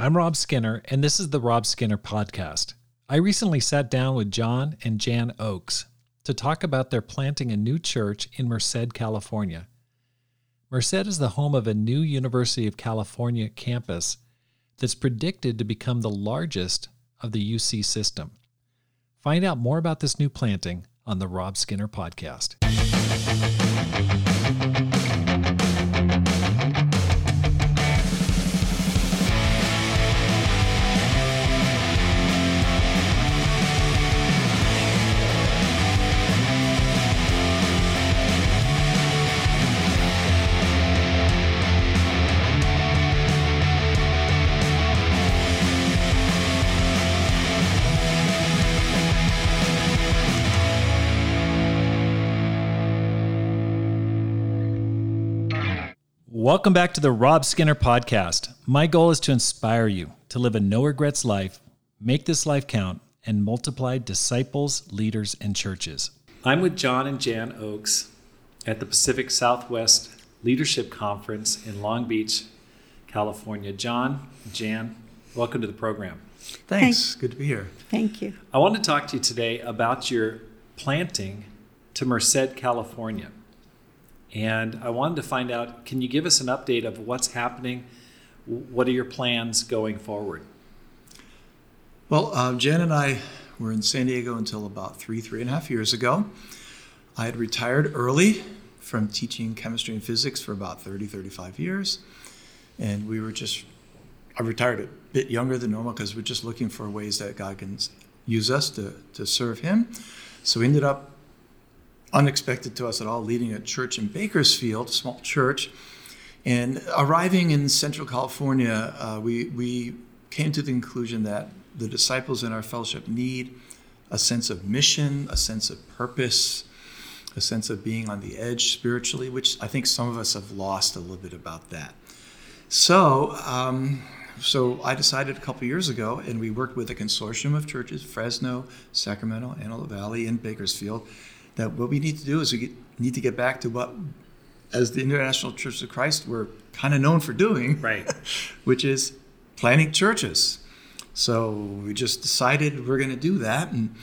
I'm Rob Skinner, and this is the Rob Skinner Podcast. I recently sat down with John and Jan Oakes to talk about their planting a new church in Merced, California. Merced is the home of a new University of California campus that's predicted to become the largest of the UC system. Find out more about this new planting on the Rob Skinner Podcast. Welcome back to the Rob Skinner Podcast. My goal is to inspire you to live a no regrets life, make this life count, and multiply disciples, leaders, and churches. I'm with John and Jan Oakes at the Pacific Southwest Leadership Conference in Long Beach, California. John, Jan, welcome to the program. Thanks. Good to be here. Thank you. I want to talk to you today about your planting to Merced, California. And I wanted to find out can you give us an update of what's happening? What are your plans going forward? Well, uh, Jan and I were in San Diego until about three, three and a half years ago. I had retired early from teaching chemistry and physics for about 30, 35 years. And we were just, I retired a bit younger than normal because we're just looking for ways that God can use us to, to serve Him. So we ended up unexpected to us at all, leading a church in Bakersfield, a small church. And arriving in Central California, uh, we, we came to the conclusion that the disciples in our fellowship need a sense of mission, a sense of purpose, a sense of being on the edge spiritually, which I think some of us have lost a little bit about that. So, um, so I decided a couple years ago, and we worked with a consortium of churches, Fresno, Sacramento, Antelope Valley, and Bakersfield, that what we need to do is we need to get back to what, as the International Church of Christ, we're kind of known for doing, right? which is planting churches. So we just decided we're going to do that and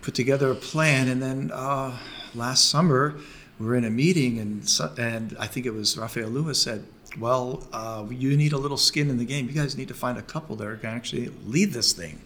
put together a plan. And then uh, last summer, we were in a meeting, and and I think it was Rafael Lewis said, "Well, uh, you need a little skin in the game. You guys need to find a couple that can actually lead this thing."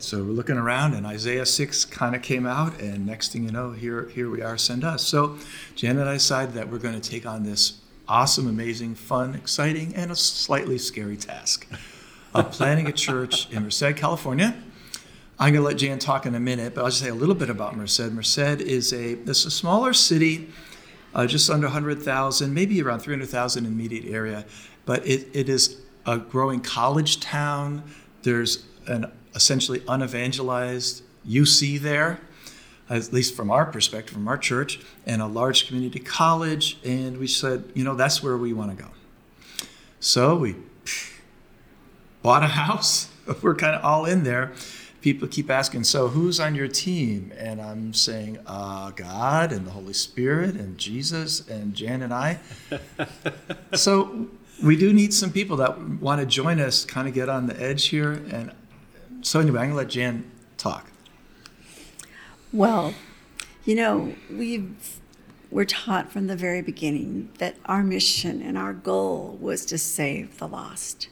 So we're looking around, and Isaiah 6 kind of came out, and next thing you know, here, here we are, send us. So Jan and I decided that we're going to take on this awesome, amazing, fun, exciting, and a slightly scary task of planning a church in Merced, California. I'm going to let Jan talk in a minute, but I'll just say a little bit about Merced. Merced is a, it's a smaller city, uh, just under 100,000, maybe around 300,000 in the immediate area, but it, it is a growing college town. There's an essentially unevangelized UC there, at least from our perspective, from our church, and a large community college. And we said, you know, that's where we want to go. So we bought a house. We're kind of all in there. People keep asking, so who's on your team? And I'm saying, uh, God and the Holy Spirit and Jesus and Jan and I. so we do need some people that want to join us, kind of get on the edge here. And so anyway, I'm gonna let Jan talk. Well, you know, we've we're taught from the very beginning that our mission and our goal was to save the lost.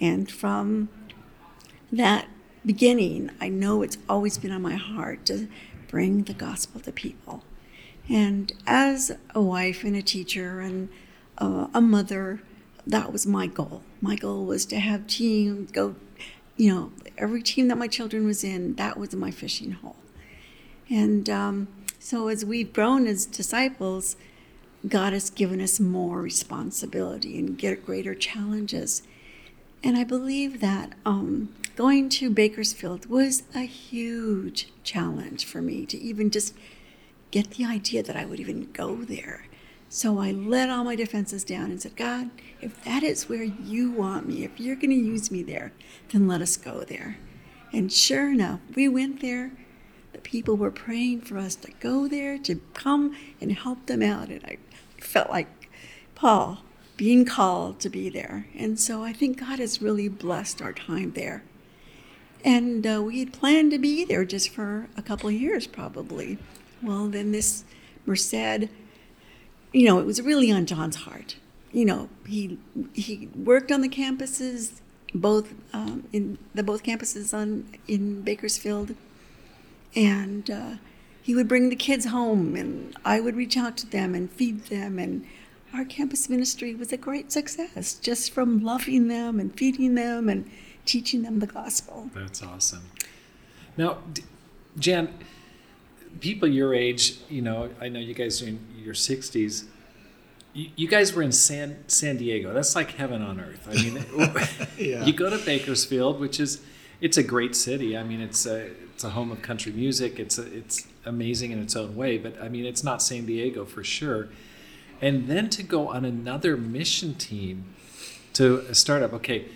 And from that beginning, I know it's always been on my heart to bring the gospel to people. And as a wife and a teacher and a, a mother, that was my goal. My goal was to have teams go you know, every team that my children was in, that was my fishing hole. And um, so as we've grown as disciples, God has given us more responsibility and get greater challenges. And I believe that um, going to Bakersfield was a huge challenge for me to even just get the idea that I would even go there. So I let all my defenses down and said, God, if that is where you want me, if you're going to use me there, then let us go there. And sure enough, we went there. The people were praying for us to go there, to come and help them out. And I felt like Paul being called to be there. And so I think God has really blessed our time there. And uh, we had planned to be there just for a couple of years, probably. Well, then this Merced, you know, it was really on John's heart. You know, he he worked on the campuses, both um, in the both campuses on in Bakersfield, and uh, he would bring the kids home, and I would reach out to them and feed them, and our campus ministry was a great success just from loving them and feeding them and teaching them the gospel. That's awesome. Now, Jan, people your age, you know, I know you guys are in your 60s. You, you guys were in San San Diego. That's like heaven on earth. I mean, yeah. you go to Bakersfield, which is it's a great city. I mean, it's a it's a home of country music. It's a, it's amazing in its own way, but I mean, it's not San Diego for sure and then to go on another mission team to a startup. Okay,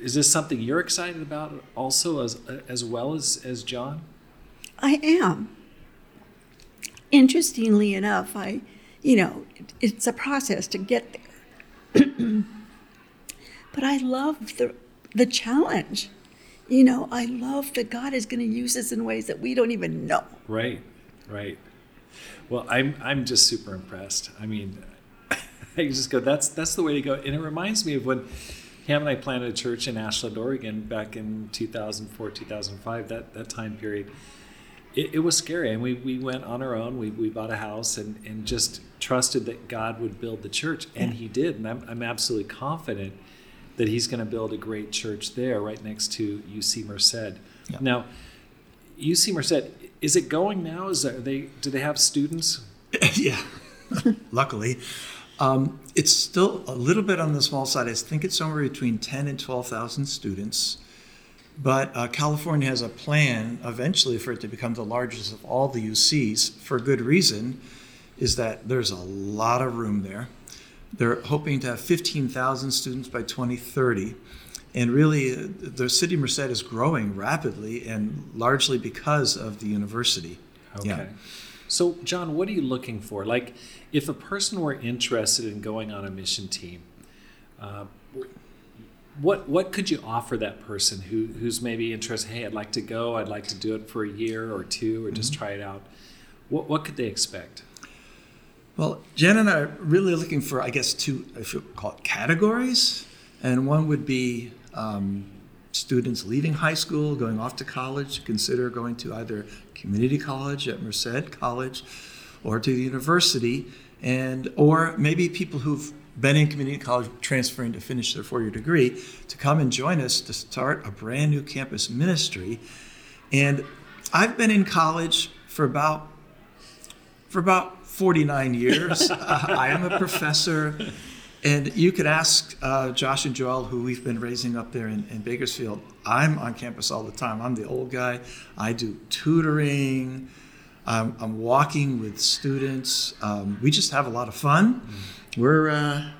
is this something you're excited about also as as well as as John? I am. Interestingly enough, I, you know, it's a process to get there. but I love the the challenge. You know, I love that God is going to use us in ways that we don't even know. Right, right. Well, I'm I'm just super impressed. I mean, I just go, that's that's the way to go. And it reminds me of when Ham and I planted a church in Ashland, Oregon, back in 2004, 2005. That that time period, it, it was scary, and we we went on our own. We we bought a house and and just trusted that God would build the church, and He did. And I'm I'm absolutely confident that He's going to build a great church there, right next to UC Merced. Yeah. Now, UC Merced is it going now? Is that, they do they have students? yeah, luckily. Um, it's still a little bit on the small side. I think it's somewhere between 10 and 12,000 students. But uh, California has a plan eventually for it to become the largest of all the UCs for good reason, is that there's a lot of room there. They're hoping to have 15,000 students by 2030. And really, uh, the city of Merced is growing rapidly and largely because of the university. Okay. Yeah. So, John, what are you looking for? Like, if a person were interested in going on a mission team, uh, what what could you offer that person who who's maybe interested? Hey, I'd like to go. I'd like to do it for a year or two, or just mm-hmm. try it out. What what could they expect? Well, Jan and I are really looking for, I guess, two, if you call it categories, and one would be um, students leaving high school, going off to college, consider going to either community college at Merced College or to the university, and or maybe people who've been in community college transferring to finish their four-year degree to come and join us to start a brand new campus ministry. And I've been in college for about for about 49 years. uh, I am a professor and you could ask uh, Josh and Joel, who we've been raising up there in, in, Bakersfield. I'm on campus all the time. I'm the old guy. I do tutoring. I'm, I'm walking with students. Um, we just have a lot of fun. Mm-hmm. We're uh,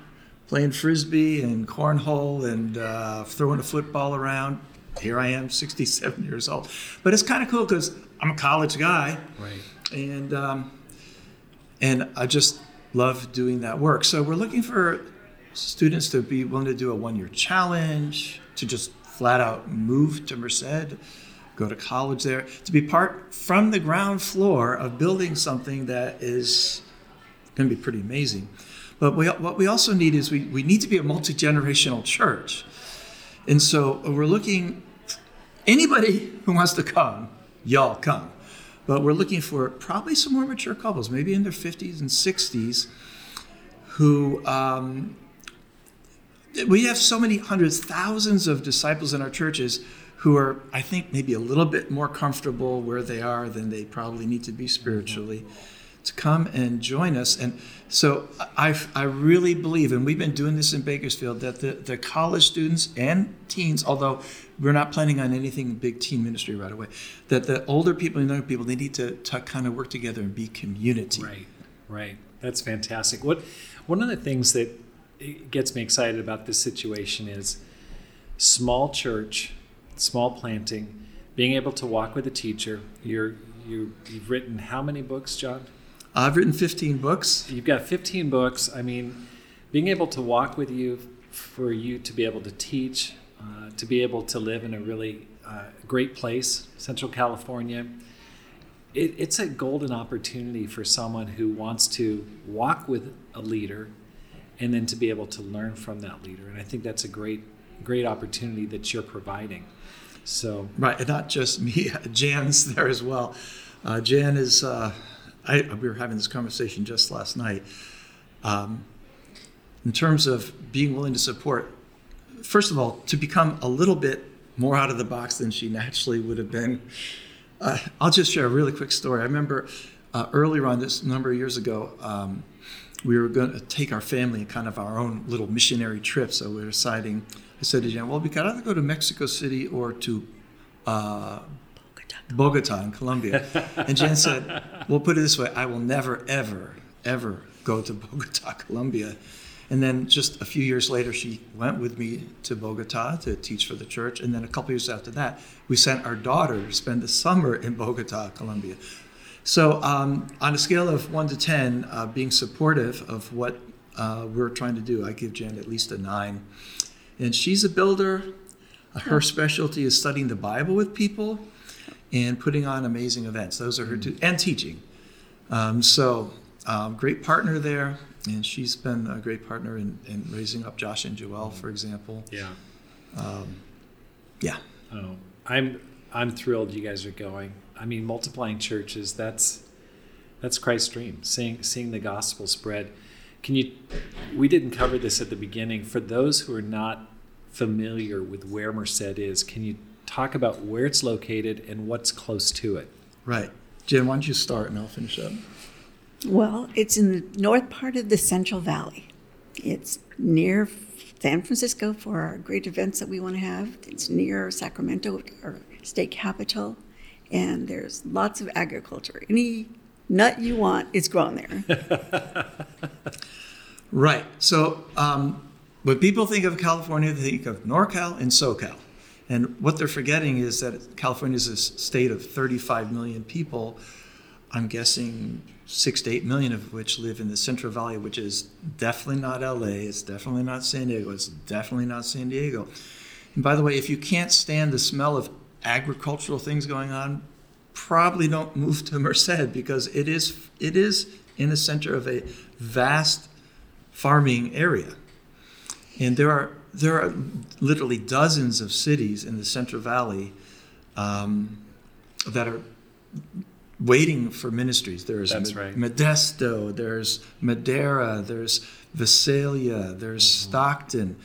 playing frisbee and cornhole and uh, throwing a football around. Here I am, 67 years old. But it's kind of cool because I'm a college guy. Right. And um, and I just love doing that work. So we're looking for students to be willing to do a one year challenge, to just flat out move to Merced, go to college there, to be part from the ground floor of building something that is going to be pretty amazing. But we, what we also need is we, we need to be a multi generational church. And so we're looking, anybody who wants to come, y'all come. But we're looking for probably some more mature couples, maybe in their 50s and 60s, who um, we have so many hundreds, thousands of disciples in our churches who are, I think, maybe a little bit more comfortable where they are than they probably need to be spiritually. Mm-hmm. To come and join us. And so I, I really believe, and we've been doing this in Bakersfield, that the, the college students and teens, although we're not planning on anything big teen ministry right away, that the older people and younger people, they need to, to kind of work together and be community. Right, right. That's fantastic. What One of the things that gets me excited about this situation is small church, small planting, being able to walk with a teacher. You're you you've written how many books, John? I've written 15 books. You've got 15 books. I mean, being able to walk with you, for you to be able to teach, uh, to be able to live in a really uh, great place, Central California. It, it's a golden opportunity for someone who wants to walk with a leader and then to be able to learn from that leader. And I think that's a great, great opportunity that you're providing. So right, and not just me, Jan's there as well. Uh, Jan is. I, we were having this conversation just last night. Um, in terms of being willing to support, first of all, to become a little bit more out of the box than she naturally would have been. Uh, I'll just share a really quick story. I remember uh, earlier on this number of years ago, um, we were going to take our family kind of our own little missionary trip. So we were deciding, I said to Jan, well, we could either go to Mexico City or to uh, Bogota in Colombia. and Jan said, we'll put it this way I will never, ever, ever go to Bogota, Colombia. And then just a few years later, she went with me to Bogota to teach for the church. And then a couple years after that, we sent our daughter to spend the summer in Bogota, Colombia. So, um, on a scale of one to 10, uh, being supportive of what uh, we're trying to do, I give Jan at least a nine. And she's a builder. Her specialty is studying the Bible with people and putting on amazing events. Those are her two, and teaching. Um, so, um, great partner there. And she's been a great partner in, in raising up Josh and Joelle, for example. Yeah. Um, yeah. Oh, I'm I'm thrilled you guys are going. I mean, multiplying churches, that's that's Christ's dream, seeing seeing the gospel spread. Can you we didn't cover this at the beginning. For those who are not familiar with where Merced is, can you talk about where it's located and what's close to it? Right. Jan, why don't you start and I'll finish up? Well, it's in the north part of the Central Valley. It's near San Francisco for our great events that we want to have. It's near Sacramento, our state capital and there's lots of agriculture. Any nut you want is grown there. right. So um, when people think of California, they think of NorCal and SoCal. And what they're forgetting is that California is a state of 35 million people. I'm guessing six to eight million of which live in the Central Valley, which is definitely not LA, it's definitely not San Diego, it's definitely not San Diego. And by the way, if you can't stand the smell of agricultural things going on, probably don't move to Merced because it is it is in the center of a vast farming area. And there are there are literally dozens of cities in the Central Valley um, that are waiting for ministries. There's That's right. Modesto, there's Madera, there's Visalia, there's mm-hmm. Stockton,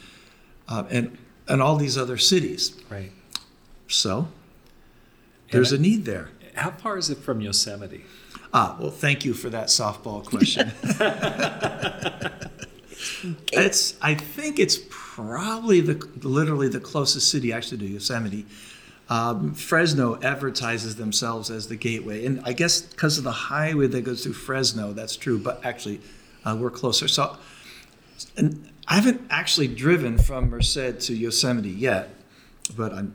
uh, and and all these other cities. Right. So there's a need there. How far is it from Yosemite? Ah, well, thank you for that softball question. it's, I think it's probably the literally the closest city actually to Yosemite. Um, Fresno advertises themselves as the gateway, and I guess because of the highway that goes through Fresno, that's true. But actually, uh, we're closer. So, I haven't actually driven from Merced to Yosemite yet, but I'm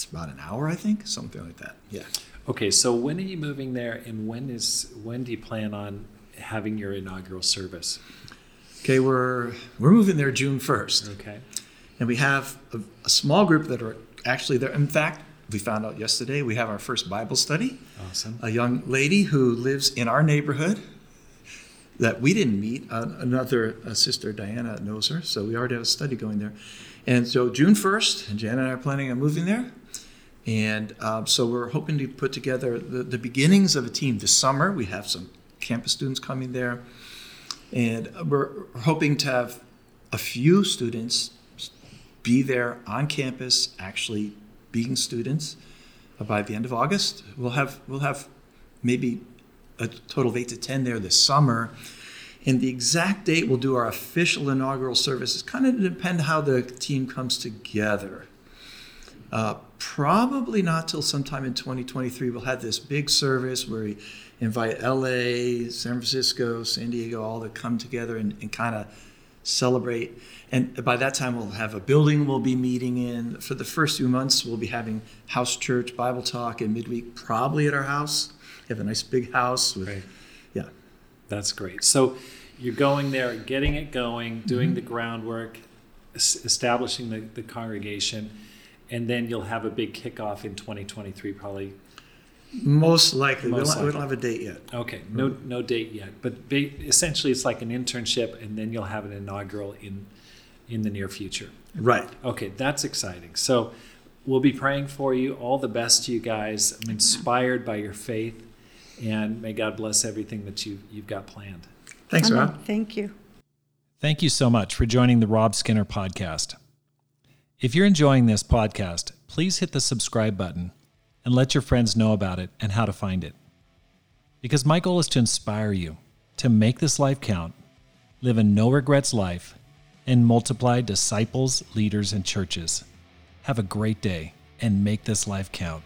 it's about an hour, I think, something like that. Yeah. Okay, so when are you moving there, and when is when do you plan on having your inaugural service? Okay, we're we're moving there June first. Okay. And we have a, a, small group that are actually there. In fact, we found out yesterday we have our first Bible study. Awesome. A young lady who lives in our neighborhood that we didn't meet. Uh, another uh, sister, Diana, knows her, so we already have a study going there. And so June 1st, and Jan and I are planning on moving there. And um, so we're hoping to put together the, the beginnings of a team this summer. We have some campus students coming there. And we're hoping to have a few students be there on campus, actually being students uh, by the end of August. We'll have, we'll have maybe a total of eight to 10 there this summer. And the exact date we'll do our official inaugural service is kind of depend how the team comes together. Uh, probably not till sometime in 2023 we'll have this big service where we invite LA, San Francisco, San Diego all to come together and, and kind of celebrate. And by that time, we'll have a building we'll be meeting in. For the first few months, we'll be having house church, Bible talk, and midweek probably at our house. We have a nice big house with, right. yeah. That's great. So you're going there, getting it going, doing the groundwork, establishing the, the congregation, and then you'll have a big kickoff in 2023, probably. Most likely. we, Most don't, we don't have a date yet. Okay, no no date yet, but ba- essentially it's like an internship, and then you'll have an inaugural in in the near future. Right. Okay, that's exciting. So we'll be praying for you. All the best to you guys. I'm inspired by your faith, and may God bless everything that you you've got planned. Thanks, Amen. Rob. Thank you. Thank you so much for joining the Rob Skinner podcast. If you're enjoying this podcast, please hit the subscribe button and let your friends know about it and how to find it. Because my goal is to inspire you to make this life count, live a no regrets life, and multiply disciples, leaders, and churches. Have a great day and make this life count.